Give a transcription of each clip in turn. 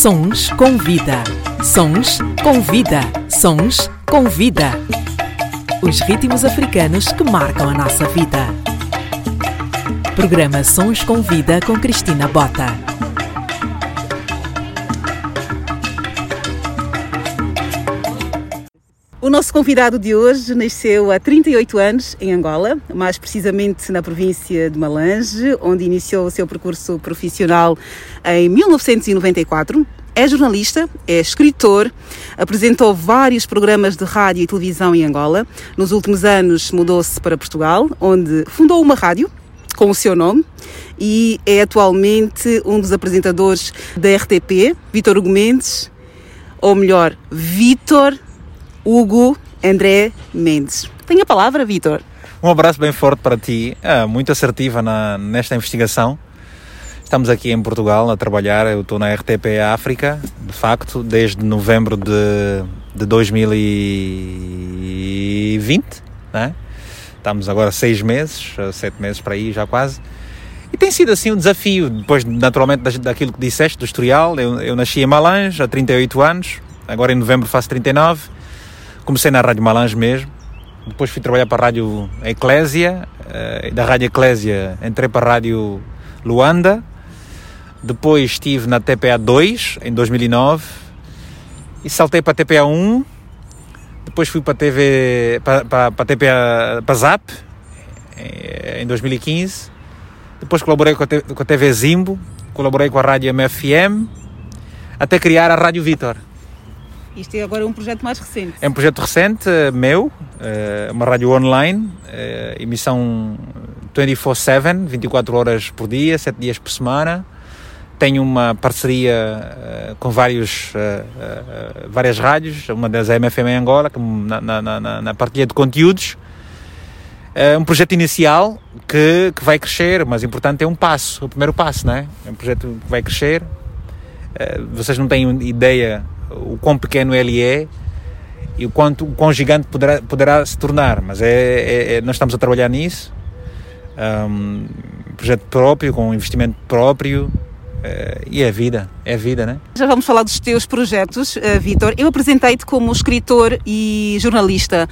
Sons com vida. Sons com vida. Sons com vida. Os ritmos africanos que marcam a nossa vida. Programa Sons com Vida com Cristina Bota. O nosso convidado de hoje nasceu há 38 anos em Angola, mais precisamente na província de Malange, onde iniciou o seu percurso profissional em 1994. É jornalista, é escritor, apresentou vários programas de rádio e televisão em Angola. Nos últimos anos mudou-se para Portugal, onde fundou uma rádio com o seu nome e é atualmente um dos apresentadores da RTP, Vítor Hugo Mendes, ou melhor, Vítor Hugo André Mendes. Tem a palavra, Vítor. Um abraço bem forte para ti, ah, muito assertiva na, nesta investigação. Estamos aqui em Portugal a trabalhar, eu estou na RTP África, de facto, desde novembro de, de 2020, né? estamos agora seis meses, sete meses para aí já quase, e tem sido assim um desafio, depois naturalmente daquilo que disseste, do historial, eu, eu nasci em Malange há 38 anos, agora em novembro faço 39, Comecei na Rádio Malange mesmo, depois fui trabalhar para a Rádio Eclésia, uh, da Rádio Eclésia entrei para a Rádio Luanda, depois estive na TPA 2 em 2009 e saltei para a TPA 1, depois fui para a TV para, para, para a TPA para Zap em 2015, depois colaborei com a, com a TV Zimbo, colaborei com a Rádio MFM, até criar a Rádio Vitor. Isto é agora um projeto mais recente. É um projeto recente, eh, meu, eh, uma rádio online, eh, emissão 24-7, 24 horas por dia, 7 dias por semana. Tenho uma parceria com vários, várias rádios, uma das é a MFM Angola, na, na, na, na partilha de conteúdos. É um projeto inicial que, que vai crescer, mas importante é um passo, o primeiro passo, não é? É um projeto que vai crescer. Vocês não têm ideia o quão pequeno ele é e o quanto o quão gigante poderá, poderá se tornar. Mas é, é, é nós estamos a trabalhar nisso. Um, projeto próprio, com investimento próprio, Uh, e é vida, é vida, né? Já vamos falar dos teus projetos, uh, Vitor. Eu apresentei-te como escritor e jornalista,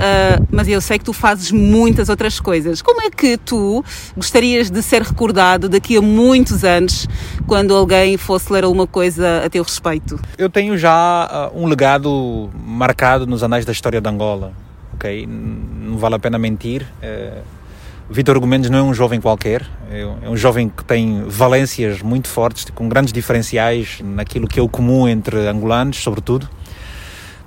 uh, mas eu sei que tu fazes muitas outras coisas. Como é que tu gostarias de ser recordado daqui a muitos anos, quando alguém fosse ler alguma coisa a teu respeito? Eu tenho já um legado marcado nos anais da história de Angola, ok? Não vale a pena mentir. Vitor Argumentos não é um jovem qualquer, é um jovem que tem valências muito fortes, com grandes diferenciais naquilo que é o comum entre angolanos, sobretudo,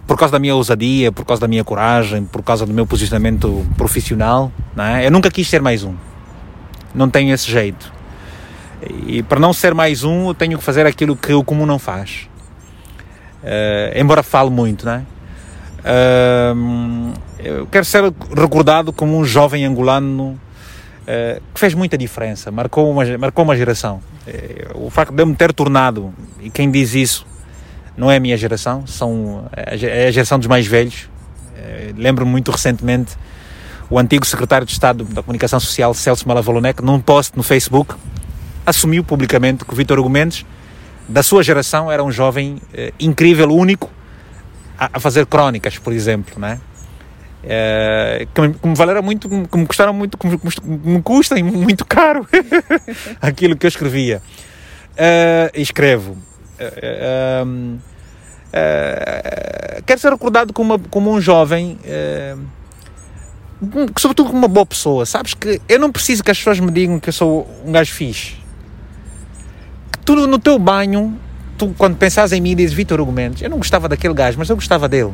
por causa da minha ousadia, por causa da minha coragem, por causa do meu posicionamento profissional. Não é? Eu nunca quis ser mais um, não tenho esse jeito. E para não ser mais um, eu tenho que fazer aquilo que o comum não faz. Uh, embora fale muito, não é? Uh, eu quero ser recordado como um jovem angolano eh, que fez muita diferença, marcou uma, marcou uma geração. Uh, o facto de eu me ter tornado, e quem diz isso não é a minha geração, são, é a geração dos mais velhos. Uh, Lembro-me muito recentemente o antigo secretário de Estado da Comunicação Social, Celso Malavolonec, num post no Facebook, assumiu publicamente que o Vítor Argumentos, da sua geração, era um jovem incrível, único, a, a fazer crónicas, por exemplo, né? É, que, me, que me valeram muito, que me custaram muito, que me, me custem muito caro aquilo que eu escrevia. Uh, escrevo. Uh, uh, quero ser recordado como, uma, como um jovem, sobretudo como uma boa pessoa. Sabes que eu não preciso que as pessoas me digam que eu sou um gajo fixe. Que tu no teu banho tu, quando pensas em mim, dizes Vitor Hugo Mendes. Eu não gostava daquele gajo, mas eu gostava dele.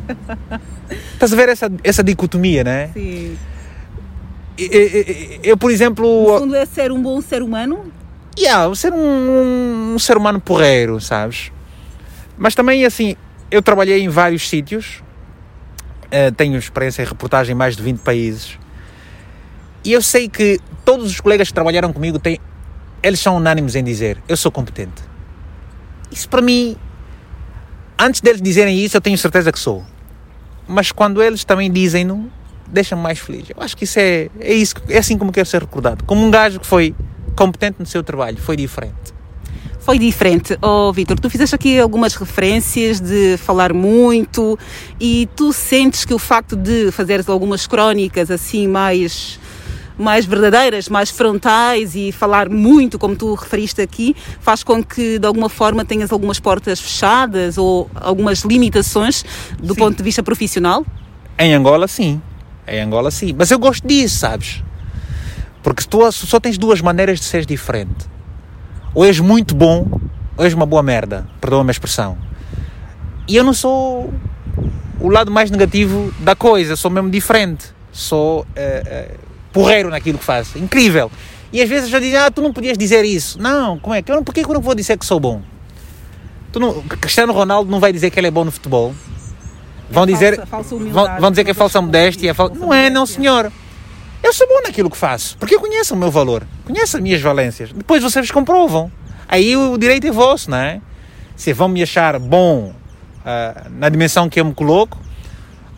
Estás a ver essa, essa dicotomia, né? Sim. Eu, eu, eu, por exemplo. No fundo, é ser um bom ser humano? Yeah, ser um, um ser humano porreiro, sabes? Mas também, assim, eu trabalhei em vários sítios, uh, tenho experiência em reportagem em mais de 20 países, e eu sei que todos os colegas que trabalharam comigo têm, eles são unânimes em dizer: eu sou competente. Isso para mim, antes deles dizerem isso, eu tenho certeza que sou. Mas quando eles também dizem, não, deixa-me mais feliz. Eu acho que isso é, é isso, é assim como quero ser recordado. Como um gajo que foi competente no seu trabalho, foi diferente. foi diferente. Oh, Vitor, tu fizeste aqui algumas referências de falar muito e tu sentes que o facto de fazeres algumas crónicas assim mais mais verdadeiras, mais frontais e falar muito, como tu referiste aqui, faz com que de alguma forma tenhas algumas portas fechadas ou algumas limitações do sim. ponto de vista profissional? Em Angola, sim. Em Angola, sim. Mas eu gosto disso, sabes? Porque tu só tens duas maneiras de ser diferente. Ou és muito bom, ou és uma boa merda. Perdoa-me a expressão. E eu não sou o lado mais negativo da coisa, sou mesmo diferente. Sou. Uh, uh, porreiro naquilo que faz. Incrível. E às vezes já dizem, ah, tu não podias dizer isso. Não, como é que eu não, porquê que eu não vou dizer que sou bom? Tu não, Cristiano Ronaldo não vai dizer que ele é bom no futebol. Vão é dizer, falsa, falsa vão, vão, dizer que é falsa modéstia. É não é, não senhor. Eu sou bom naquilo que faço, porque eu conheço o meu valor, conheço as minhas valências. Depois vocês comprovam. Aí o direito é vosso, não é? Se vão me achar bom uh, na dimensão que eu me coloco,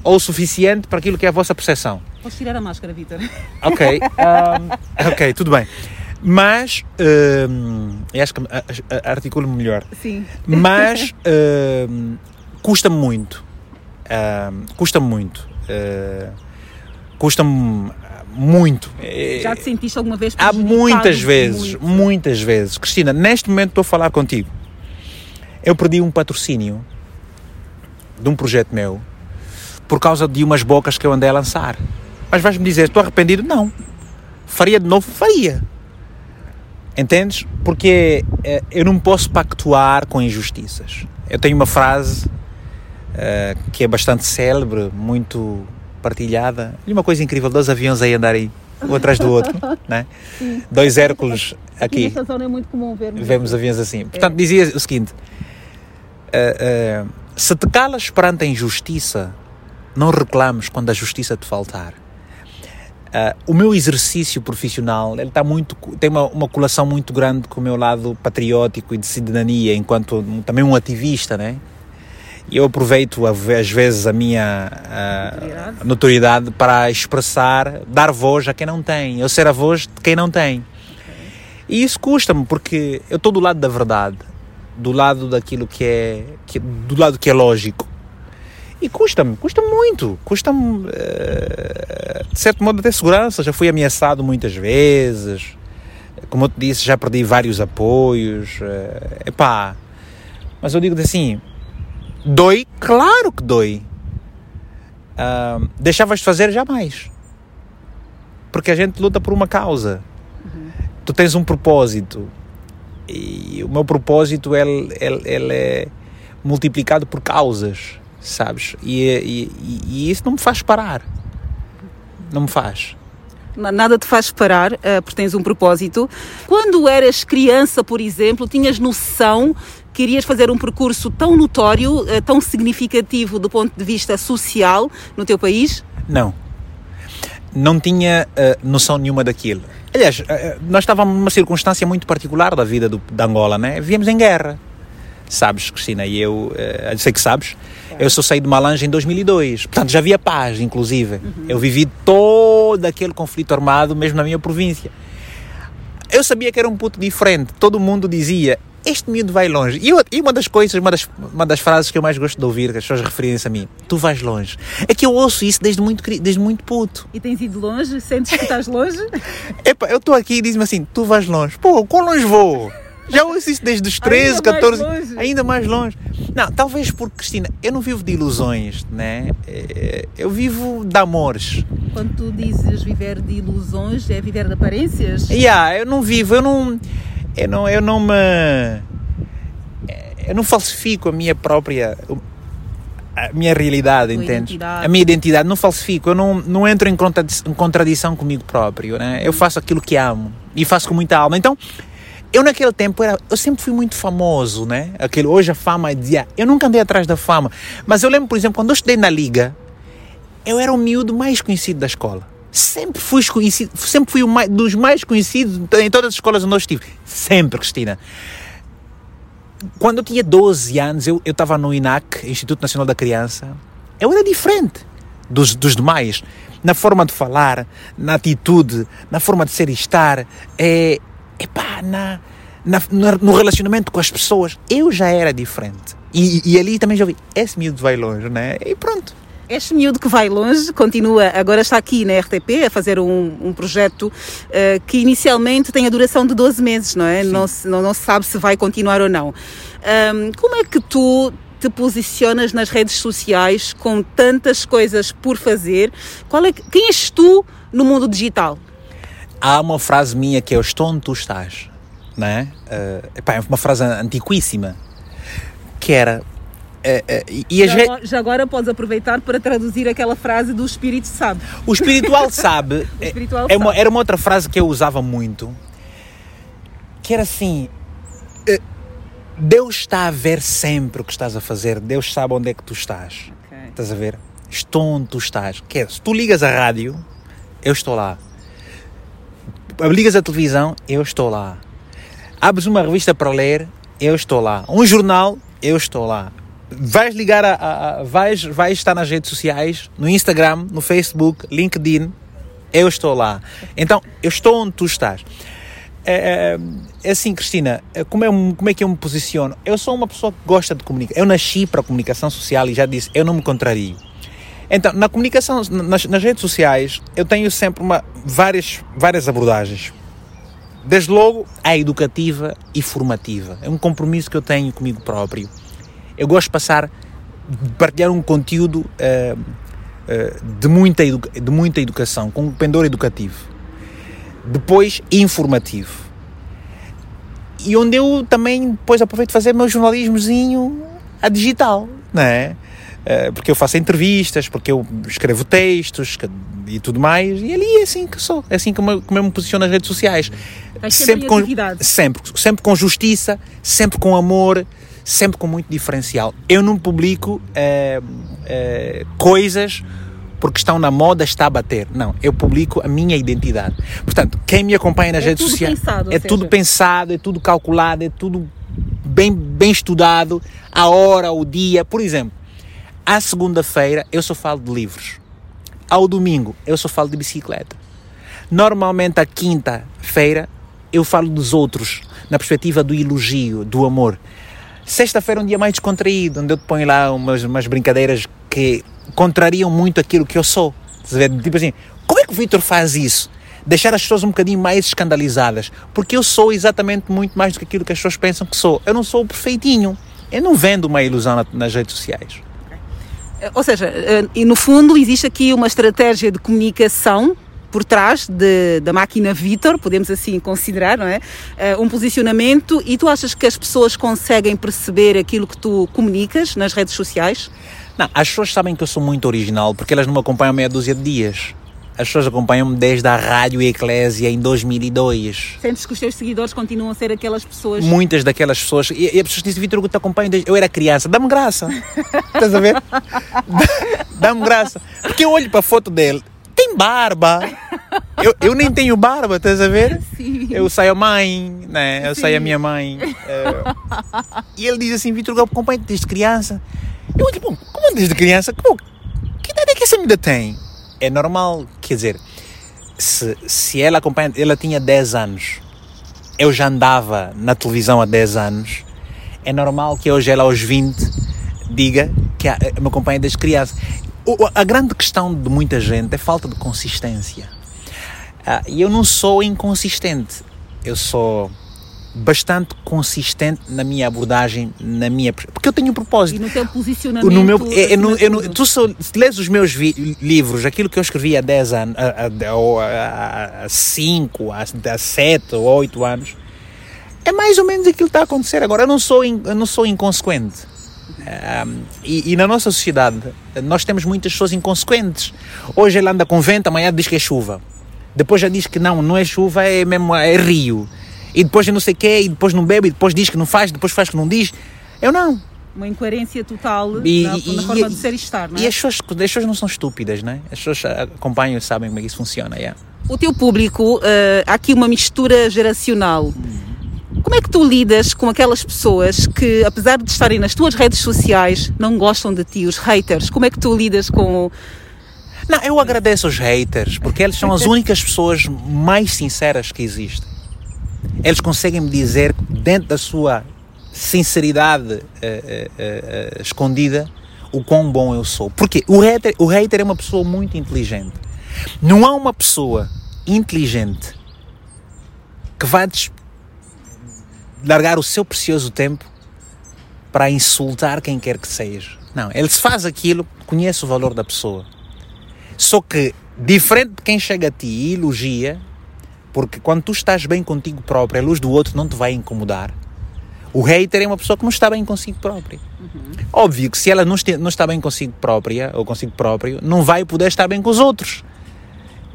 ou suficiente para aquilo que é a vossa percepção. Posso tirar a máscara, Vitor? Ok, um, ok, tudo bem. Mas, um, acho que articulo melhor. Sim. Mas, um, custa-me muito. custa-me muito. Uh, custa-me muito. Já te sentiste alguma vez Há muitas vezes, muito. muitas vezes. Cristina, neste momento estou a falar contigo. Eu perdi um patrocínio de um projeto meu por causa de umas bocas que eu andei a lançar. Mas vais-me dizer, estou arrependido? Não. Faria de novo? Faria. Entendes? Porque eh, eu não posso pactuar com injustiças. Eu tenho uma frase uh, que é bastante célebre, muito partilhada. E uma coisa incrível, dois aviões aí andarem um atrás do outro, né? Dois Hércules aqui. Nesta zona é muito comum vermos. Vemos aviões assim. Portanto, é. dizia o seguinte: uh, uh, se te calas perante a injustiça, não reclames quando a justiça te faltar. Uh, o meu exercício profissional ele tá muito, tem uma, uma colação muito grande com o meu lado patriótico e de cidadania, enquanto também um ativista, né? E eu aproveito às vezes a minha uh, notoriedade para expressar, dar voz a quem não tem, eu ser a voz de quem não tem. E isso custa-me porque eu estou do lado da verdade, do lado daquilo que é, que, do lado que é lógico. E custa-me, custa muito, custa-me, uh, de certo modo, até segurança. Já fui ameaçado muitas vezes, como eu te disse, já perdi vários apoios. Uh, epá, mas eu digo assim: dói? Claro que dói. Uh, deixavas de fazer? Jamais. Porque a gente luta por uma causa. Uhum. Tu tens um propósito. E o meu propósito ele, ele, ele é multiplicado por causas sabes? E, e, e, isso não me faz parar. Não me faz. Nada te faz parar, uh, porque tens um propósito. Quando eras criança, por exemplo, tinhas noção que irias fazer um percurso tão notório, uh, tão significativo do ponto de vista social no teu país? Não. Não tinha uh, noção nenhuma daquilo. Aliás, nós estávamos numa circunstância muito particular da vida do, da Angola, né? Vivíamos em guerra sabes, Cristina, e eu, eu sei que sabes, eu só saí de Malange em 2002, portanto já havia paz, inclusive. Uhum. Eu vivi todo aquele conflito armado, mesmo na minha província. Eu sabia que era um puto diferente, todo mundo dizia, este miúdo vai longe. E, eu, e, uma das coisas, uma das, uma das frases que eu mais gosto de ouvir, que as pessoas referem-se a mim, tu vais longe. É que eu ouço isso desde muito, desde muito puto. E tens ido longe? Sentes que estás longe? Epa, eu estou aqui e diz-me assim, tu vais longe. Pô, quão longe vou? Já ouço isso desde os 13, ainda 14, mais ainda mais longe. Não, talvez porque, Cristina, eu não vivo de ilusões, né? É, eu vivo de amores. Quando tu dizes viver de ilusões, é viver de aparências? Yeah, eu não vivo, eu não, eu não, eu não me, eu não falsifico a minha própria, a minha realidade, entende? A minha identidade, não falsifico, eu não, não entro em contradição comigo próprio, né? Eu faço aquilo que amo e faço com muita alma. Então, eu naquele tempo era, eu sempre fui muito famoso, né? Aquele, hoje a fama é dia. Eu nunca andei atrás da fama. Mas eu lembro, por exemplo, quando eu estudei na Liga, eu era o miúdo mais conhecido da escola. Sempre fui conhecido, sempre fui mais, dos mais conhecidos em todas as escolas onde eu estive. Sempre, Cristina. Quando eu tinha 12 anos, eu estava no INAC, Instituto Nacional da Criança. Eu era diferente dos, dos demais. Na forma de falar, na atitude, na forma de ser e estar. É, epá, na, na, no relacionamento com as pessoas, eu já era diferente. E, e ali também já vi, esse miúdo vai longe, né? E pronto. Este miúdo que vai longe, continua, agora está aqui na RTP a fazer um, um projeto uh, que inicialmente tem a duração de 12 meses, não é? Não se, não, não se sabe se vai continuar ou não. Um, como é que tu te posicionas nas redes sociais com tantas coisas por fazer? Qual é, quem és tu no mundo digital? Há uma frase minha que é eu estou onde tu estás, não é? Uh, epá, é uma frase antiquíssima, que era é, é, e já, gente... já, agora podes aproveitar para traduzir aquela frase do espírito sabe. O espiritual sabe. o espiritual é, é uma, era uma outra frase que eu usava muito, que era assim: eh, Deus está a ver sempre o que estás a fazer, Deus sabe onde é que tu estás. Okay. Estás a ver? Estou onde tu estás. Quer, se tu ligas a rádio, eu estou lá. Ligas a televisão, eu estou lá. Abres uma revista para ler, eu estou lá. Um jornal, eu estou lá vais ligar a, a, a, vais, vais estar nas redes sociais, no Instagram, no Facebook, LinkedIn, eu estou lá. Então, eu estou onde tu estás. É, é, é assim, Cristina, é, como é, como é que eu me posiciono? Eu sou uma pessoa que gosta de comunicar. Eu nasci para a comunicação social e já disse, eu não me contrario. Então, na comunicação, nas, nas redes sociais, eu tenho sempre uma, várias, várias abordagens. Desde logo, a educativa e formativa. É um compromisso que eu tenho comigo próprio eu gosto de passar, de partilhar um conteúdo uh, uh, de, muita de muita educação, com um pendor educativo. Depois, informativo. E onde eu também depois aproveito fazer meu jornalismozinho a digital, não é? Uh, porque eu faço entrevistas, porque eu escrevo textos e tudo mais, e ali é assim que sou, é assim como eu, como eu me posiciono nas redes sociais. sempre, sempre com, sempre, sempre com justiça, sempre com amor, sempre com muito diferencial. Eu não publico é, é, coisas porque estão na moda, está a bater. Não, eu publico a minha identidade. Portanto, quem me acompanha nas é redes sociais pensado, é seja... tudo pensado, é tudo calculado, é tudo bem, bem estudado, a hora, o dia. Por exemplo, à segunda-feira eu só falo de livros. Ao domingo eu só falo de bicicleta. Normalmente à quinta-feira eu falo dos outros, na perspectiva do elogio, do amor. Sexta-feira é um dia mais descontraído, onde eu te ponho lá umas, umas brincadeiras que contrariam muito aquilo que eu sou. Tipo assim, como é que o Victor faz isso? Deixar as pessoas um bocadinho mais escandalizadas. Porque eu sou exatamente muito mais do que aquilo que as pessoas pensam que sou. Eu não sou o perfeitinho. Eu não vendo uma ilusão nas redes sociais. Ou seja, eh, no fundo existe aqui uma estratégia de comunicação por trás de, da máquina Vitor, podemos assim considerar, não é? Uh, um posicionamento e tu achas que as pessoas conseguem perceber aquilo que tu comunicas nas redes sociais? Não, as pessoas sabem que eu sou muito original porque elas não me acompanham meia dúzia de dias. As pessoas acompanham-me desde a Rádio Eclésia em 2002. Sentes que os teus seguidores continuam a ser aquelas pessoas? Muitas daquelas pessoas. E, e as pessoas dizem, Vitor, eu te acompanho desde... Eu era criança. Dá-me graça. Estás a ver? Dá-me graça. Porque eu olho para a foto dele tem barba. Eu, eu nem tenho barba, estás a ver? Sim. Eu saio a mãe, né? Eu Sim. saio a minha mãe. É... E ele diz assim: Vitor, eu acompanho desde criança. Eu tipo, como desde criança? Como, que idade é que essa menina tem? É normal, quer dizer, se, se ela acompanha, ela tinha 10 anos, eu já andava na televisão há 10 anos, é normal que hoje ela aos 20 diga que me acompanha desde criança a grande questão de muita gente é falta de consistência. Ah, e eu não sou inconsistente, eu sou bastante consistente na minha abordagem, na minha porque eu tenho um propósito. E no teu posicionamento. No meu, é, é, é no, tu só, se lês os meus vi, livros, aquilo que eu escrevi há 10 anos, há 5, há 7 ou 8 anos, é mais ou menos aquilo que está a acontecer agora. Eu não sou, eu não sou inconsequente. Um, e, e, na nossa sociedade nós temos muitas pessoas inconsequentes. Hoje ele anda com vento, amanhã diz que é chuva. Depois já diz que não, não é chuva, é mesmo é rio. E depois não sei o quê, e depois não bebe, e depois diz que não faz, depois faz que não diz. Eu não. Uma incoerência total e, na, na forma de ser e estar, não é? E as pessoas, as pessoas não são estúpidas, não é? As pessoas acompanham e sabem como é que isso funciona, yeah. O teu público, uh, há aqui uma mistura geracional. Hum como é que tu lidas com aquelas pessoas que, apesar de estarem nas tuas redes sociais, não gostam de ti, os haters? Como é que tu lidas com. Não, eu agradeço os haters, porque eles são as únicas pessoas mais sinceras que existem. Eles conseguem me dizer dentro da sua sinceridade uh, uh, escondida, o quão bom eu sou. Porque o hater, o hater é uma pessoa muito inteligente. Não há uma pessoa inteligente que vá largar o seu precioso tempo para insultar quem quer que seja. Não, ele se faz aquilo, conhece o valor da pessoa. Só que, diferente de quem chega a ti e elogia, porque quando tu estás bem contigo próprio, a luz do outro não te vai incomodar. O hater é uma pessoa que não está bem consigo própria. Uhum. Óbvio que se ela não, não está bem consigo própria ou consigo próprio, não vai poder estar bem com os outros.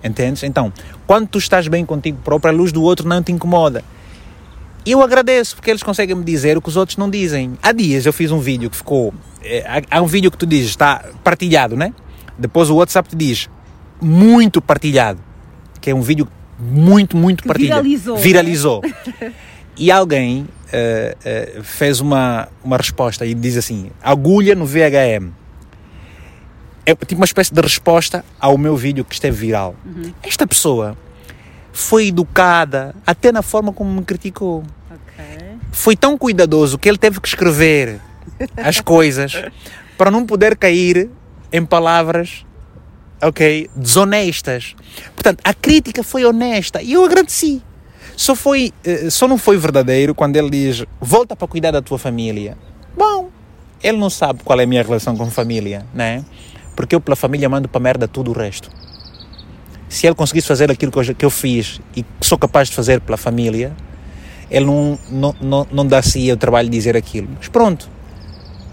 Entendes? Então, quando tu estás bem contigo próprio, a luz do outro não te incomoda. Eu agradeço porque eles conseguem me dizer o que os outros não dizem. Há dias eu fiz um vídeo que ficou. É, há um vídeo que tu dizes, está partilhado, né? Depois o WhatsApp te diz muito partilhado. Que é um vídeo muito, muito que partilhado. Viralizou. Viralizou. Né? e alguém uh, uh, fez uma, uma resposta e diz assim: agulha no VHM é tipo uma espécie de resposta ao meu vídeo que esteve viral. Uhum. Esta pessoa foi educada até na forma como me criticou. Okay. Foi tão cuidadoso que ele teve que escrever as coisas para não poder cair em palavras, ok, desonestas. Portanto, a crítica foi honesta e eu agradeci. Só foi, eh, só não foi verdadeiro quando ele diz volta para cuidar da tua família. Bom, ele não sabe qual é a minha relação com família, né? Porque eu, pela família, mando para merda tudo o resto. Se ele conseguisse fazer aquilo que eu, que eu fiz e que sou capaz de fazer pela família, ele não, não, não, não dá-se o trabalho de dizer aquilo. Mas pronto.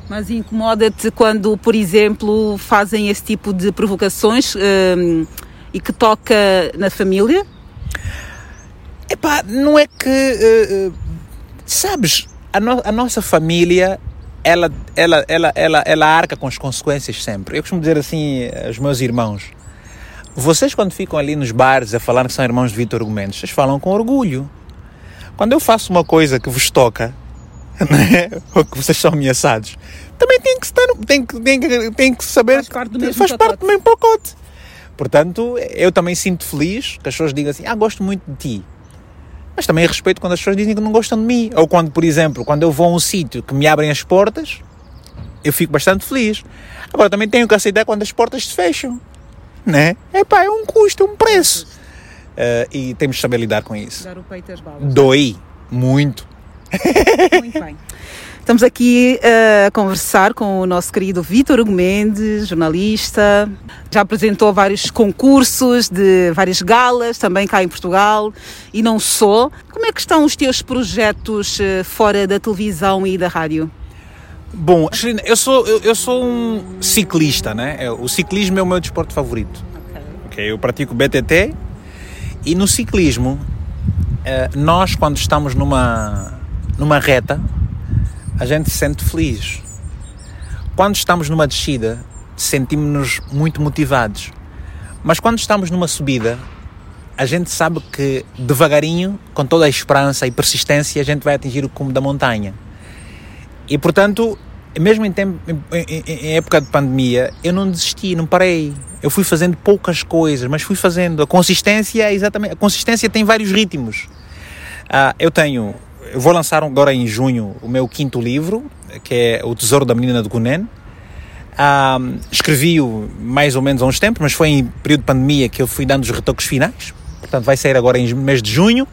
Mas incomoda-te quando, por exemplo, fazem esse tipo de provocações hum, e que toca na família? Epá, não é que. Uh, sabes, a, no, a nossa família ela, ela, ela, ela, ela arca com as consequências sempre. Eu costumo dizer assim aos meus irmãos: vocês, quando ficam ali nos bares a falar que são irmãos de Vitor Argumentos, vocês falam com orgulho. Quando eu faço uma coisa que vos toca, né, ou que vocês são ameaçados, também tem que, estar, tem que, tem que, tem que saber. Faz parte do mesmo faz pacote. parte do mesmo pacote. Portanto, eu também sinto feliz que as pessoas digam assim: Ah, gosto muito de ti. Mas também respeito quando as pessoas dizem que não gostam de mim. Ou quando, por exemplo, quando eu vou a um sítio que me abrem as portas, eu fico bastante feliz. Agora também tenho que aceitar quando as portas se fecham. Né? Epá, é um custo, é um preço. Uh, e temos de saber lidar com isso. Dar o peito às balas. Doi. Muito. Muito bem. Estamos aqui uh, a conversar com o nosso querido Vítor Hugo Mendes, jornalista. Já apresentou vários concursos de várias galas, também cá em Portugal, e não só. Como é que estão os teus projetos uh, fora da televisão e da rádio? Bom, eu sou, eu, eu sou um ciclista, né? É, o ciclismo é o meu desporto favorito. Okay. okay eu pratico BTT e no ciclismo, uh, nós quando estamos numa, numa reta, a gente se sente feliz. Quando estamos numa descida, sentimos-nos muito motivados. Mas quando estamos numa subida, a gente sabe que devagarinho, com toda a esperança e persistência, a gente vai atingir o cume da montanha. E portanto, mesmo em, tempo, em, em, época de pandemia, eu não desisti, não parei. Eu fui fazendo poucas coisas, mas fui fazendo. A consistência, exatamente. A consistência tem vários ritmos. Ah, eu tenho eu vou lançar agora em junho o meu quinto livro, que é O Tesouro da Menina do Gunen. Um, Escrevi-o mais ou menos há uns tempos, mas foi em período de pandemia que eu fui dando os retoques finais. Portanto, vai sair agora em mês de junho.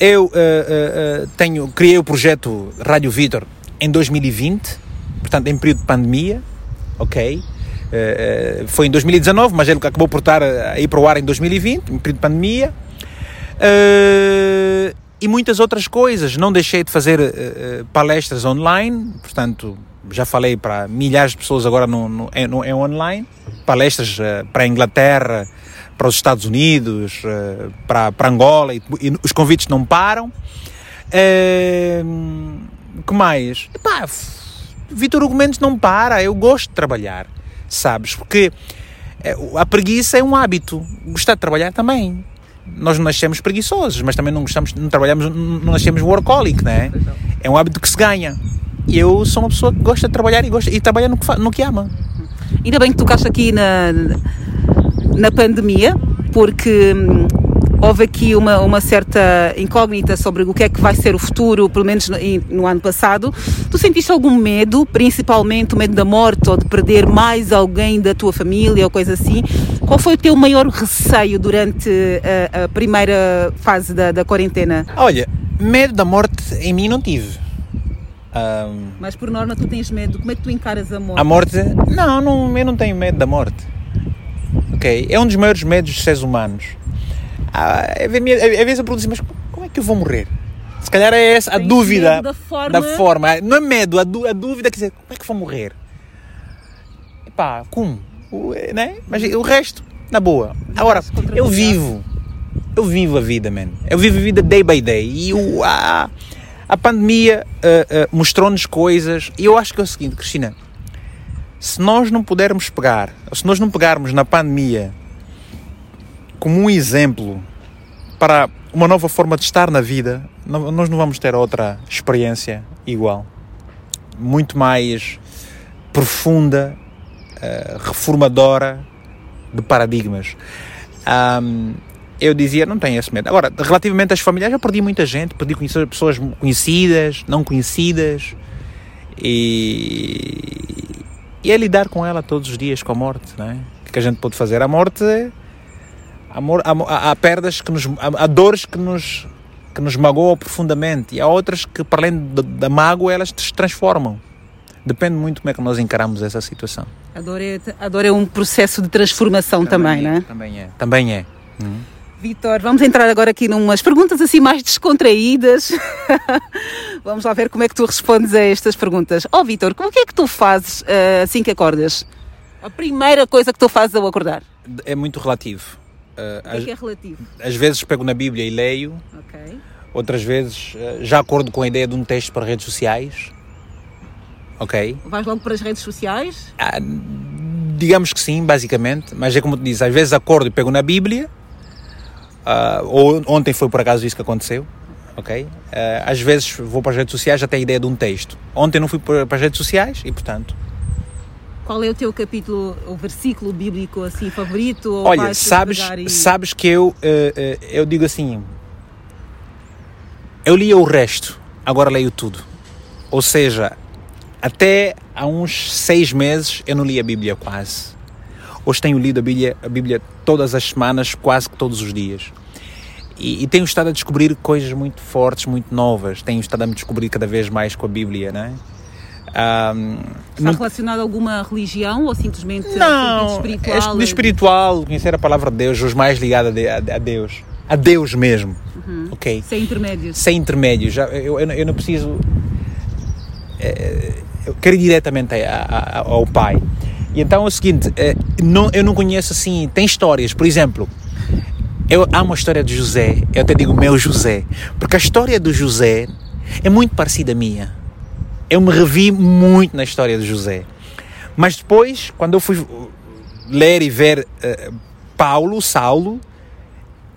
Eu uh, uh, tenho, criei o projeto Rádio Vitor em 2020, portanto, em período de pandemia, ok? foi em 2019, mas ele acabou por estar a ir para o ar em 2020, em período de pandemia. Uh, e muitas outras coisas. Não deixei de fazer uh, palestras online, portanto, já falei para milhares de pessoas agora no, no, é, no, é online. Palestras uh, para a Inglaterra, para os Estados Unidos, uh, para, para Angola, e, e, os convites não param. Uh, que mais? Epá, Vitor Hugo Mendes não para, eu gosto de trabalhar, sabes? Porque a preguiça é um hábito, gostar de trabalhar também nós não nascemos preguiçosos, mas também não gostamos, não trabalhamos, não nascemos workaholic, né? É um hábito que se ganha. E eu sou uma pessoa que gosta de trabalhar e, gosta, e trabalha no que, no que ama. Ainda bem que tocaste aqui na, na pandemia, porque hum, houve aqui uma, uma certa incógnita sobre o que é que vai ser o futuro, pelo menos no, no, ano passado. Tu sentiste algum medo, principalmente o medo da morte ou de perder mais alguém da tua família ou coisa assim? Qual foi o teu maior receio durante a, a primeira fase da, da quarentena? Olha, medo da morte em mim não tive. Um, Mas por norma tu tens medo, como é que tu encaras a morte? A morte? Não, não eu não tenho medo da morte. Ok? É um dos maiores medos dos seres humanos. Ah, às vezes eu pergunto assim, mas como é que eu vou morrer? Se calhar é essa a dúvida da forma... da forma. Não é medo, a, a dúvida quer dizer, como é que vou morrer? Epá, como? O, né? Mas o resto, na boa. Agora, eu vivo. Eu vivo a vida, man. Eu vivo a vida day by day. E o, a, a pandemia uh, uh, mostrou-nos coisas. E eu acho que é o seguinte, Cristina. Se nós não pudermos pegar, se nós não pegarmos na pandemia como um exemplo para uma nova forma de estar na vida, nós não vamos ter outra experiência igual. Muito mais profunda, uh, reformadora de paradigmas. Eu dizia, não tenho esse medo. Agora, relativamente às famílias, já perdi muita gente, perdi pessoas conhecidas, não conhecidas, e, e é lidar com ela todos os dias, com a morte, não é? O que a gente pode fazer? A morte Amor, há, há perdas que nos. Há, dores que nos, que nos magoam profundamente e há outras que, para além da mágoa, elas se transformam. Depende muito como é que nós encaramos essa situação. A dor é, a dor é um processo de transformação também, também é, né? Também é. Também é. Uhum. Vitor, vamos entrar agora aqui numas perguntas assim mais descontraídas. vamos lá ver como é que tu respondes a estas perguntas. Ó oh, Vitor, o que é que tu fazes uh, assim que acordas? A primeira coisa que tu fazes ao acordar? É muito relativo. Uh, o que é, relativo? Às vezes pego na Bíblia e leio. Okay. Outras vezes uh, já acordo com a ideia de um texto para redes sociais. Ok? Vais logo para as redes sociais? Ah, digamos que sim, basicamente. Mas é como te disse, às vezes acordo e pego na Bíblia. Uh, ou ontem foi por acaso isso que aconteceu. Ok? Às vezes vou para as redes sociais já tenho a ideia de um texto. Ontem não fui para as redes sociais e portanto qual é o teu capítulo, o versículo bíblico assim favorito? Olha, sabes, e... sabes que eu, uh, uh, eu digo assim, eu lia o resto, agora leio tudo. Ou seja, até há uns seis meses eu não li a Bíblia quase. Hoje tenho lido a Bíblia, a Bíblia todas as semanas, quase que todos os dias. E, e, tenho estado a descobrir coisas muito fortes, muito novas. Tenho estado a me descobrir cada vez mais com a Bíblia, não é? Um, Está relacionado a alguma religião ou simplesmente não, espiritual? É espiritual, conhecer a palavra de Deus, os mais ligados a, a, Deus. A Deus mesmo. Uhum. Ok. Sem intermédios. Sem intermédios. Já, eu, eu, eu não preciso. É, eu quero ir diretamente a, a, ao Pai. E então é o seguinte: é, não, eu não conheço assim. Tem histórias, por exemplo. Eu amo a história de José, eu até digo meu José, porque a história do José é muito parecida à minha eu me revi muito na história de José. Mas depois, quando eu fui ler e ver uh, Paulo, Saulo,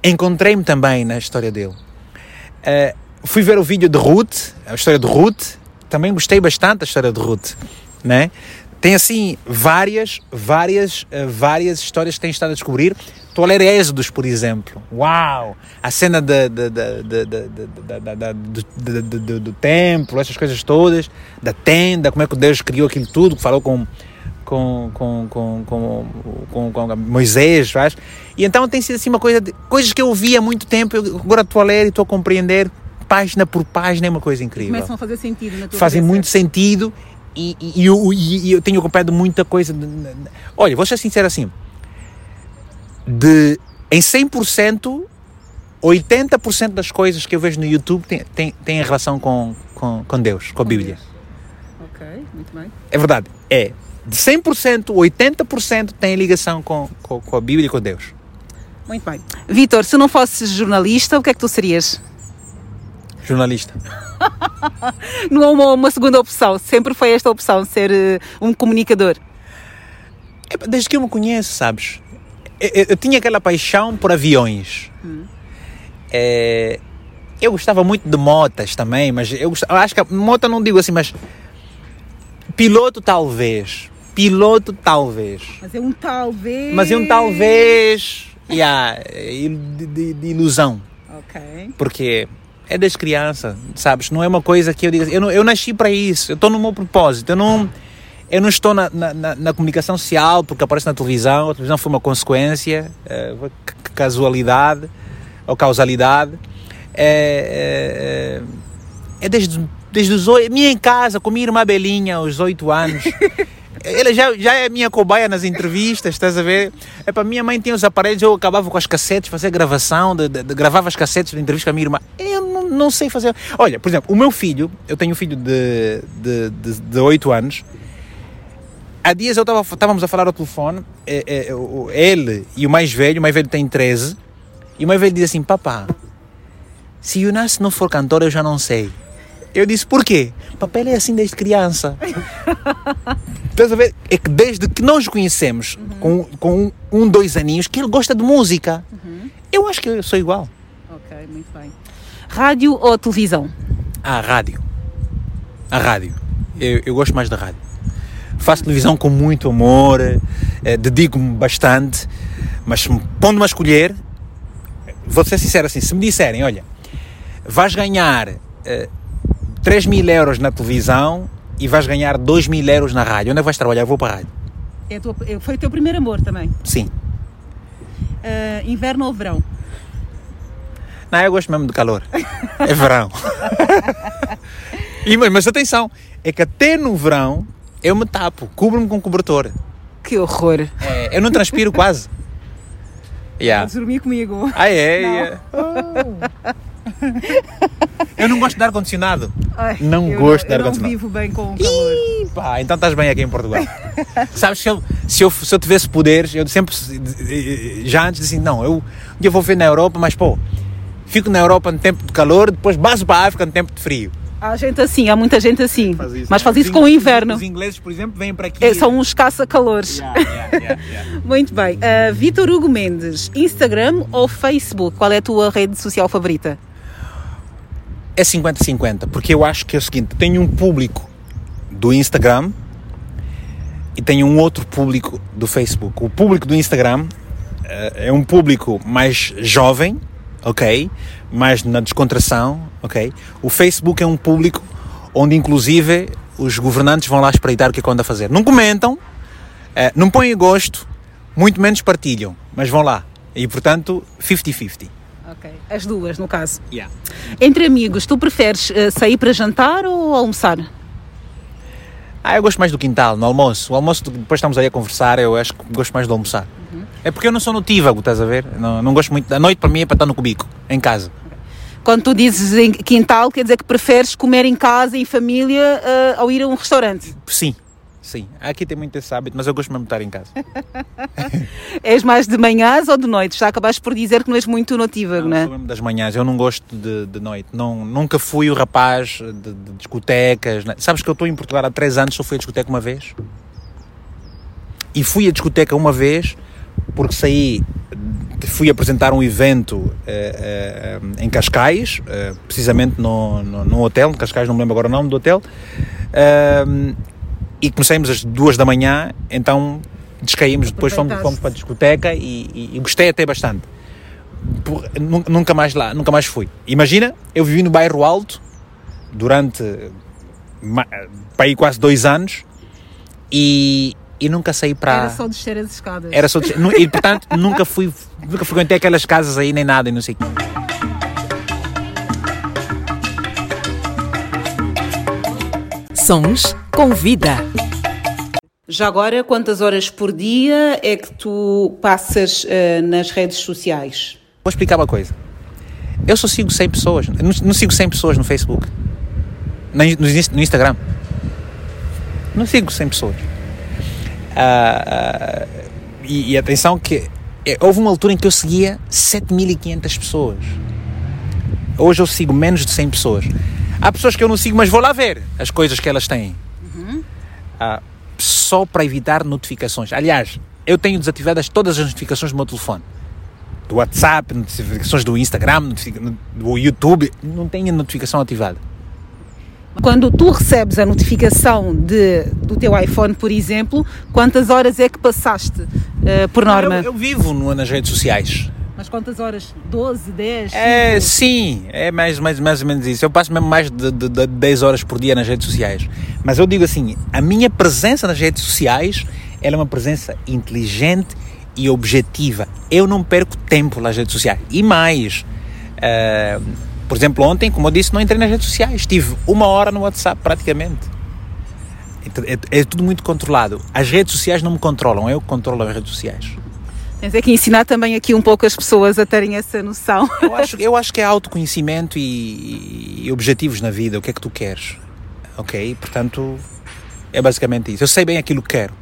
encontrei-me também na história dele. Uh, fui ver o vídeo de Ruth, a história de Ruth, também gostei bastante da história de Ruth, né? Tem assim várias, várias, uh, várias histórias que tenho estado a descobrir Estou a ler Êxodos, por exemplo. Uau! A cena do templo, essas coisas todas, da tenda, como é que Deus criou aquilo tudo, que falou com, com, com, com, com, com, Moisés, faz. E então tem sido assim uma coisa, de, coisas que eu ouvi há muito tempo, eu agora estou a ler e estou a compreender página por página, é uma coisa incrível. Começam a fazer sentido na tua Fazem muito sentido e, e, e, eu, e, eu tenho acompanhado muita coisa. Olha, vou ser sincero assim, de em 100%, 80% das coisas que eu vejo no YouTube tem, tem, tem relação com, com, com Deus, com a Bíblia. Ok, muito bem. É verdade, é. De 100%, 80% tem ligação com, com, com a Bíblia e com Deus. Muito bem. Vitor, se não fosses jornalista, o que é que tu serias? Jornalista. não há uma, uma, segunda opção, sempre foi esta opção, ser uh, um comunicador. É, desde que eu me conheço, sabes? Eu, eu, tinha aquela paixão por aviões. Hum. É, eu gostava muito de motas também, mas eu, gostava, eu acho que moto não digo assim, mas piloto talvez. Piloto talvez. Mas é um talvez. Mas é um talvez. yeah, de, de, de ilusão. Ok. Porque é das crianças, sabes? Não é uma coisa que eu diga. Eu, não, eu nasci para isso, eu estou no meu propósito. Eu não, eu não estou na, na, na comunicação social porque aparece na televisão. A televisão foi uma consequência, é, casualidade ou causalidade. É, é, é desde, desde os oito. Minha em casa, com minha irmã Belinha, aos oito anos. Ele já, já é minha cobaia nas entrevistas, estás a ver? É para minha mãe tinha os aparelhos, eu acabava com as cassetes, fazia gravação, de, de, de, gravava as cassetes de entrevista com a minha irmã. Eu não, não, sei fazer. Olha, por exemplo, o meu filho, eu tenho um filho de, de, de, de 8 anos. Há dias eu tava, estávamos a falar ao telefone, é, é, ele e o mais velho, o mais velho tem 13, e o mais velho diz assim: Papá, se o Nas não for cantor, eu já não sei. Eu disse, por quê? Papel é assim desde criança. Estás a ver? É que desde que nós conhecemos, uhum. com, com um, dois aninhos, que ele gosta de música. Uhum. Eu acho que eu sou igual. Ok, muito bem. Rádio ou televisão? Ah, rádio. A rádio. Eu, eu gosto mais da rádio. Faço televisão com muito amor, eh, dedico-me bastante, mas pondo-me a escolher, vou ser sincero assim, se me disserem, olha, vais ganhar eh, 3 mil euros na televisão e vais ganhar 2 mil euros na rádio. Onde é que vais trabalhar? Eu vou para a rádio. É tua, é, foi o teu primeiro amor também? Sim. Uh, inverno ou verão? Não, eu gosto mesmo de calor. É verão. e, mas atenção, é que até no verão eu me tapo, cubro-me com cobertor. Que horror. É, eu não transpiro quase. Yeah. Podes dormir comigo. Ah, é? Não. Yeah. Oh. Eu não gosto de ar-condicionado. Não gosto de ar-condicionado. Eu não vivo bem com o calor. Ih, pá, então estás bem aqui em Portugal. Sabes, se eu, se, eu, se eu tivesse poderes, eu sempre, já antes disse, não, eu, eu vou ver na Europa, mas pô, fico na Europa no tempo de calor, depois baso para a África no tempo de frio. Há gente assim, há muita gente assim. Faz isso, mas faz isso com o inverno. Os ingleses, por exemplo, vêm para aqui. É, são uns caça-calores. Yeah, yeah, yeah, Muito bem. Uh, Vitor Hugo Mendes, Instagram ou Facebook? Qual é a tua rede social favorita? é 50-50, porque eu acho que é o seguinte: tenho um público do Instagram e tenho um outro público do Facebook. O público do Instagram uh, é um público mais jovem, ok? Mais na descontração, ok? O Facebook é um público onde, inclusive, os governantes vão lá espreitar o que é que anda a fazer. Não comentam, uh, não põem gosto, muito menos partilham, mas vão lá. E, portanto, 50-50. Ok, as duas, no caso. Yeah. Entre amigos, tu preferes uh, sair para jantar ou almoçar? Ah, eu gosto mais do quintal, no almoço. O almoço, depois estamos aí a conversar, eu acho que gosto mais de almoçar. É porque eu não sou notívago, estás a ver? Não, não gosto muito. Da noite para mim é para estar no cubico, em casa. Quando tu dizes em quintal, quer dizer que preferes comer em casa, em família, uh, ao ir a um restaurante? Sim, Sim, aqui tem muito esse hábito, mas eu gosto mesmo de estar em casa. és mais de manhãs ou de noite? Já acabaste por dizer que não és muito notívago, não, não é? Sou mesmo das manhãs, eu não gosto de, de noite. Não, nunca fui o rapaz de, de discotecas. Né? Sabes que eu estou em Portugal há três anos, só fui a discoteca uma vez. E fui a discoteca uma vez porque saí, fui apresentar um evento uh, uh, em Cascais, uh, precisamente no, no, no, hotel, Cascais, não me lembro agora o nome do hotel e começamos às duas da manhã, então descaímos, depois fomos, fomos para a discoteca e, e, e gostei até bastante. Por, nunca mais lá, nunca mais fui. Imagina, eu vivi no bairro Alto durante para aí quase dois anos e, e nunca saí para. Era só descer as escadas. Era só descer, e portanto nunca fui, nunca frequentei aquelas casas aí nem nada e não sei o quê. Sons com vida. Já agora, quantas horas por dia é que tu passas uh, nas redes sociais? Vou explicar uma coisa. Eu só sigo 100 pessoas. Não, não sigo 100 pessoas no Facebook. No, no Instagram. Não sigo 100 pessoas. Uh, uh, e, e, atenção que é, houve uma altura em que eu seguia 7.500 pessoas. Hoje eu sigo menos de 100 pessoas. Há pessoas que eu não sigo, mas vou lá ver as coisas que elas têm. Uhum. Ah, só para evitar notificações. Aliás, eu tenho desativadas todas as notificações do meu telefone. Do WhatsApp, notificações do Instagram, do YouTube, não tenho a notificação ativada. Quando tu recebes a notificação de, do teu iPhone, por exemplo, quantas horas é que passaste uh, por norma? Eu, eu vivo no, nas redes sociais. Mas quantas horas? 12, 10? É, sim, é mais, mais, mais ou menos isso. Eu passo mesmo mais de, de, de 10 horas por dia nas redes sociais. Mas eu digo assim, a minha presença nas redes sociais ela é uma presença inteligente e objetiva. Eu não perco tempo nas redes sociais. E mais, uh, por exemplo, ontem, como eu disse, não entrei nas redes sociais. Estive uma hora no WhatsApp, praticamente. É, é, tudo muito controlado. As redes sociais não me controlam, eu controlo as redes sociais. Tens é que ensinar também aqui um pouco as pessoas a terem essa noção. Eu acho, eu acho que é autoconhecimento e, e objetivos na vida, o que é que tu queres. Ok? Portanto, é basicamente isso. Eu sei bem aquilo que quero.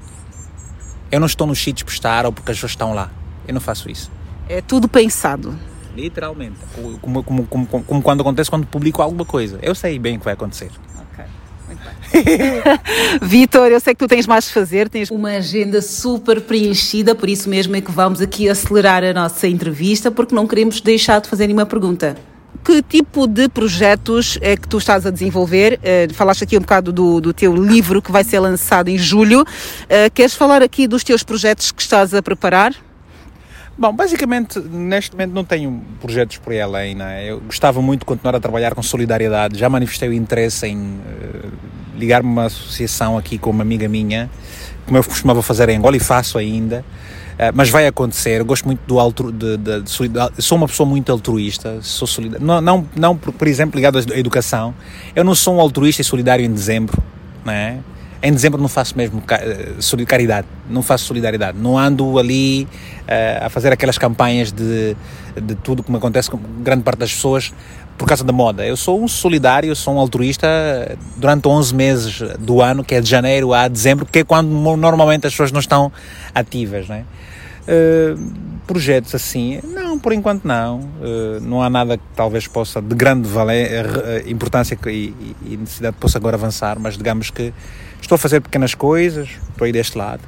Eu não estou nos sítios por estar ou porque as pessoas estão lá. Eu não faço isso. É tudo pensado. Literalmente. Como, como, como, como quando acontece quando publico alguma coisa. Eu sei bem o que vai acontecer. Vitor, eu sei que tu tens mais de fazer, tens uma agenda super preenchida, por isso mesmo é que vamos aqui acelerar a nossa entrevista, porque não queremos deixar de fazer nenhuma pergunta. Que tipo de projetos é que tu estás a desenvolver? Uh, falaste aqui um bocado do, do teu livro que vai ser lançado em julho. Uh, queres falar aqui dos teus projetos que estás a preparar? Bom, basicamente, neste momento não tenho projetos por aí além. Né? Eu gostava muito de continuar a trabalhar com solidariedade. Já manifestei o interesse em uh, ligar-me a uma associação aqui com uma amiga minha, como eu costumava fazer em Angola e faço ainda, uh, mas vai acontecer. Eu gosto muito do altru, de, de, de sou uma pessoa muito altruísta, sou solidário, não, não, não por, por, exemplo ligado à educação. Eu não sou um altruísta e solidário em dezembro, né? Em dezembro não faço mesmo eh, caridade, não faço solidariedade, não ando ali uh, a fazer aquelas campanhas de, de tudo como acontece com grande parte das pessoas por causa da moda. Eu sou um solidário, sou um altruísta durante 11 meses do ano, que é de janeiro a dezembro, que é quando normalmente as pessoas não estão ativas, né? Uh, projetos assim, não, por enquanto não. Uh, não há nada que talvez possa, de grande valer, uh, importância e, e, necessidade possa agora avançar, mas digamos que estou a fazer pequenas coisas, estou aí deste lado.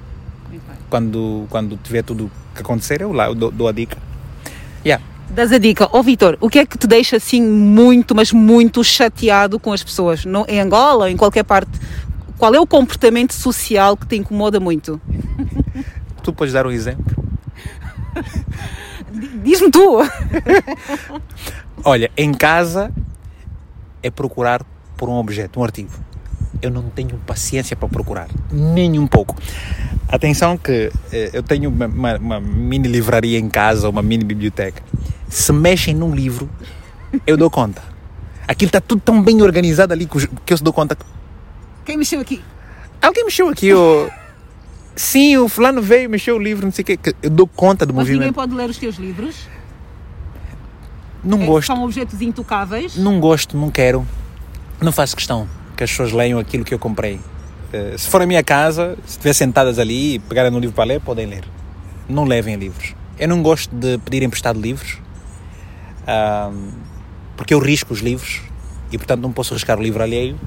Quando, quando tiver tudo que acontecer, eu lá eu dou, dou a dica. Yeah. Das a dica. Ó oh, Vitor, o que é que te deixa assim muito, mas muito chateado com as pessoas? No, em Angola em qualquer parte? Qual é o comportamento social que te incomoda muito? Tu podes dar um exemplo? Diz-me tu! Olha, em casa é procurar por um objeto, um artigo. Eu não tenho paciência para procurar, nem um pouco. Atenção que eh, eu tenho uma, uma, uma mini livraria em casa, uma mini biblioteca se mexem num livro, eu dou conta. Aquilo está tudo tão bem organizado ali que eu dou conta. Quem mexeu aqui? Alguém mexeu aqui, oh. Sim, o fulano veio, mexeu o livro, não sei o quê. Eu dou conta do Mas movimento. ninguém pode ler os teus livros? Não é, gosto. São objetos intocáveis? Não gosto, não quero. Não faço questão que as pessoas leiam aquilo que eu comprei. Eh, se for a minha casa, se estiver sentadas ali e pegarem um livro para ler, podem ler. Não levem livros. Eu não gosto de pedir emprestado livros um, porque eu risco os livros e, portanto, não posso riscar o livro alheio.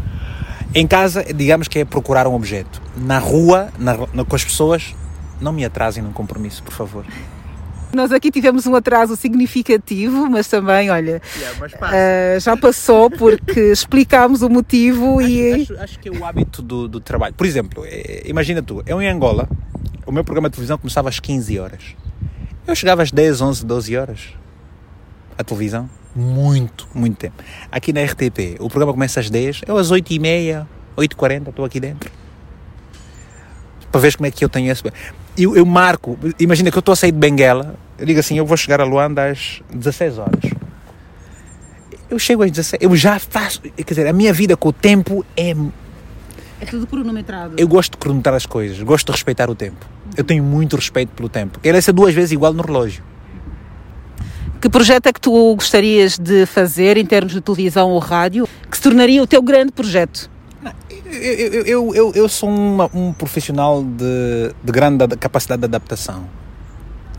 Em casa, digamos que é procurar um objeto. Na rua, na, na, com as pessoas, não me atrasem num compromisso, por favor. Nós aqui tivemos um atraso significativo, mas também, olha, yeah, mas uh, já passou porque explicámos o motivo acho, e. Acho, acho, que é o hábito do, do trabalho. Por exemplo, é, imagina tu, eu em Angola, o meu programa de televisão começava às 15 horas. Eu chegava às 10, 11, 12 horas a televisão muito, muito tempo. Aqui na RTP, o programa começa às 10, eu às 8h30, 8h40 estou aqui dentro. Para ver como é que eu tenho esse. Eu, eu marco, imagina que eu estou a sair de Benguela, eu digo assim, eu vou chegar a Luanda às 16 horas. Eu chego às 16, eu já faço, quer dizer, a minha vida com o tempo é. É tudo cronometrado. Eu gosto de cronometrar as coisas, gosto de respeitar o tempo. Eu tenho muito respeito pelo tempo. Quero ser duas vezes igual no relógio. Que projeto é que tu gostarias de fazer em termos de televisão ou rádio que se tornaria o teu grande projeto? Eu, eu, eu, eu sou uma, um profissional de, de grande capacidade de adaptação.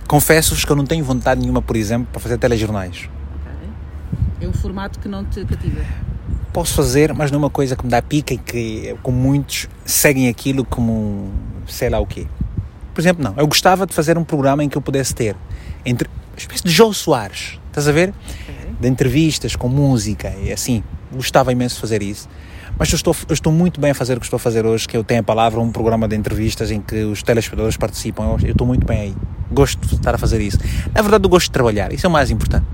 Confesso-vos que eu não tenho vontade nenhuma, por exemplo, para fazer telejornais. É um formato que não te cativa? Posso fazer, mas não é uma coisa que me dá pica e que, como muitos, seguem aquilo como sei lá o quê. Por exemplo, não. Eu gostava de fazer um programa em que eu pudesse ter entre espécie de João Soares, estás a ver? Okay. De entrevistas com música e assim. Gostava imenso de fazer isso. Mas eu estou, eu estou muito bem a fazer o que estou a fazer hoje, que eu tenho a palavra, um programa de entrevistas em que os telespectadores participam. Eu, eu estou muito bem aí. Gosto de estar a fazer isso. Na verdade, eu gosto de trabalhar. Isso é o mais importante.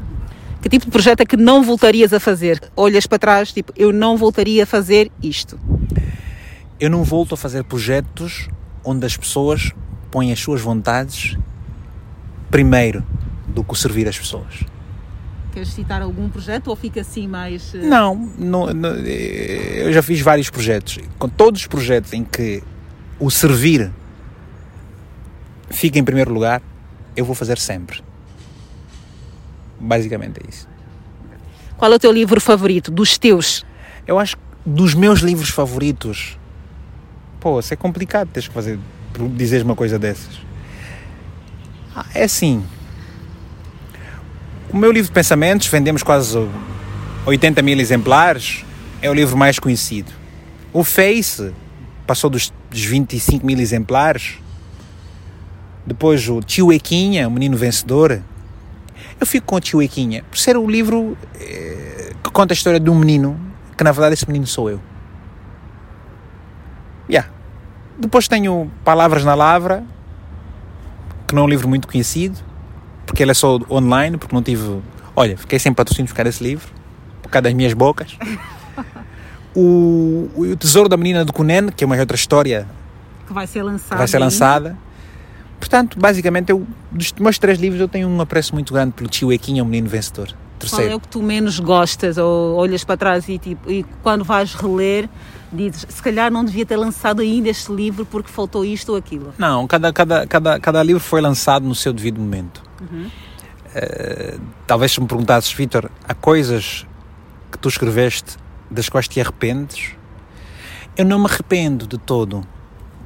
Que tipo de projeto é que não voltarias a fazer? Olhas para trás, tipo, eu não voltaria a fazer isto. Eu não volto a fazer projetos onde as pessoas põem as suas vontades primeiro do que o servir as pessoas. Queres citar algum projeto ou fica assim mais. eh, Não, não, não, eh, eu já fiz vários projetos. Com todos os projetos em que o servir fica em primeiro lugar, eu vou fazer sempre. Basicamente é isso. Qual é o teu livro favorito? Dos teus? Eu acho que dos meus livros favoritos, pô, isso é complicado teres que fazer, dizeres uma coisa dessas. Ah, é assim. O meu livro de pensamentos, vendemos quase 80 mil exemplares, é o livro mais conhecido. O Face passou dos, dos 25 mil exemplares. Depois o Tio Equinha, o Menino Vencedor. Eu fico com o Tio Equinha por ser o livro eh, que conta a história de um menino, que na verdade esse menino sou eu. Yeah. Depois tenho Palavras na Lavra, que não é um livro muito conhecido, porque ele é só online, porque não tive. Olha, fiquei sem patrocínio causa desse livro, por causa das minhas bocas. O, o Tesouro da Menina do Cunen, que é uma outra história Que vai ser lançado. que vai ser ainda. lançada. Portanto, basicamente, eu, dos meus três livros, eu tenho um apreço muito grande pelo Tio Equinha, o Menino Vencedor. Qual é Terceiro. o que tu menos gostas? Ou olhas para trás e, tipo, e quando vais reler, dizes: se calhar não devia ter lançado ainda este livro porque faltou isto ou aquilo? Não, cada, cada, cada, cada livro foi lançado no seu devido momento. Uhum. Eh, talvez se me perguntasses, Vitor, há coisas que tu escreveste das quais te arrependes? Eu não me arrependo de todo,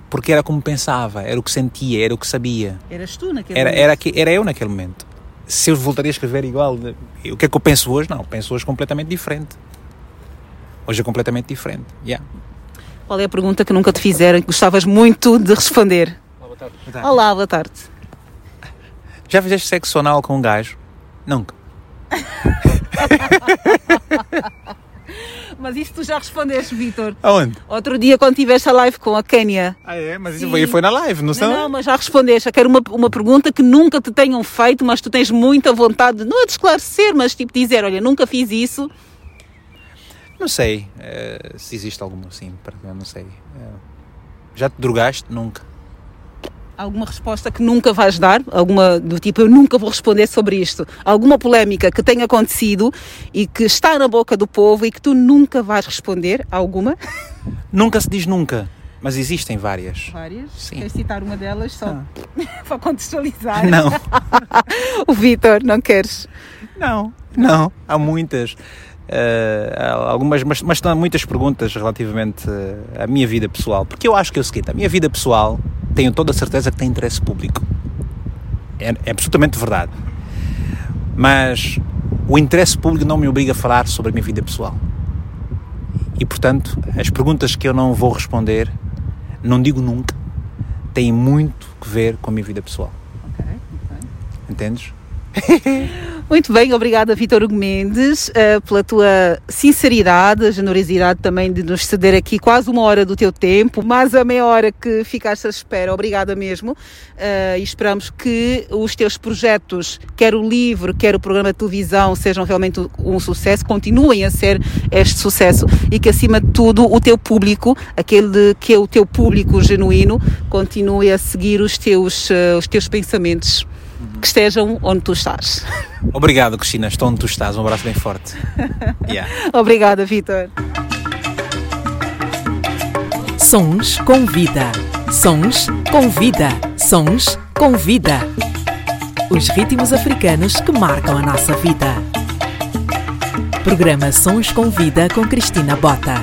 porque era como pensava, era o que sentia, era o que sabia. Eras tu naquele Era, momento. era, que- era eu naquele momento. Se eu voltaria a escrever igual, de- o que é que eu penso hoje? Não, penso hoje completamente diferente. Hoje é completamente diferente. Yeah. Qual é a pergunta que nunca te fizeram e que gostavas muito de responder? Olá, boa tarde. Já fizeste sexo anal com um gajo? Nunca. Mas isso tu já respondeste, Vitor. Aonde? Outro dia, quando tiveste a live com a Kénia. Ah, é? Mas Sim. isso foi, foi na live, não sei. Não, não, mas já respondeste. Eu quero uma, uma pergunta que nunca te tenham feito, mas tu tens muita vontade, não é de esclarecer, mas tipo dizer: olha, nunca fiz isso. Não sei eh, se existe alguma assim, para eu não sei. Eh, já te drogaste? Nunca. Alguma resposta que nunca vais dar? Alguma do tipo, eu nunca vou responder sobre isto? Alguma polémica que tenha acontecido e que está na boca do povo e que tu nunca vais responder? Alguma? Nunca se diz nunca, mas existem várias. Várias. Sim. Queres citar uma delas só Ah. para contextualizar? Não, O Vitor, não queres? não, não. Há muitas. Há algumas, mas, mas muitas perguntas relativamente eh, à minha vida pessoal. Porque eu acho que é o seguinte: a minha vida pessoal tenho toda a certeza que tem interesse público. É, é absolutamente verdade. Mas o interesse público não me obriga a falar sobre a minha vida pessoal. E portanto, as perguntas que eu não vou responder, não digo nunca, têm muito que ver com a minha vida pessoal. Entendes? Muito bem, obrigada Vitor Hugo Mendes eh, pela tua sinceridade, a generosidade também de nos ceder aqui quase uma hora do teu tempo, mais a meia hora que ficaste à espera, obrigada mesmo Eh, e esperamos que os teus projetos, quer o livro, quer o programa de televisão, sejam realmente um- sucesso, continuem a ser este sucesso e que acima de tudo o teu público, aquele que é o teu público genuíno, continue a seguir os teus, eh, os teus pensamentos. Que estejam onde tu estás. Obrigado, Cristina. Estou onde tu estás. Um abraço bem forte. Yeah. Obrigada, Vitor. Sons com vida. Sons com vida. Sons com vida. Os ritmos africanos que marcam a nossa vida. Programa Sons com Vida com Cristina Bota.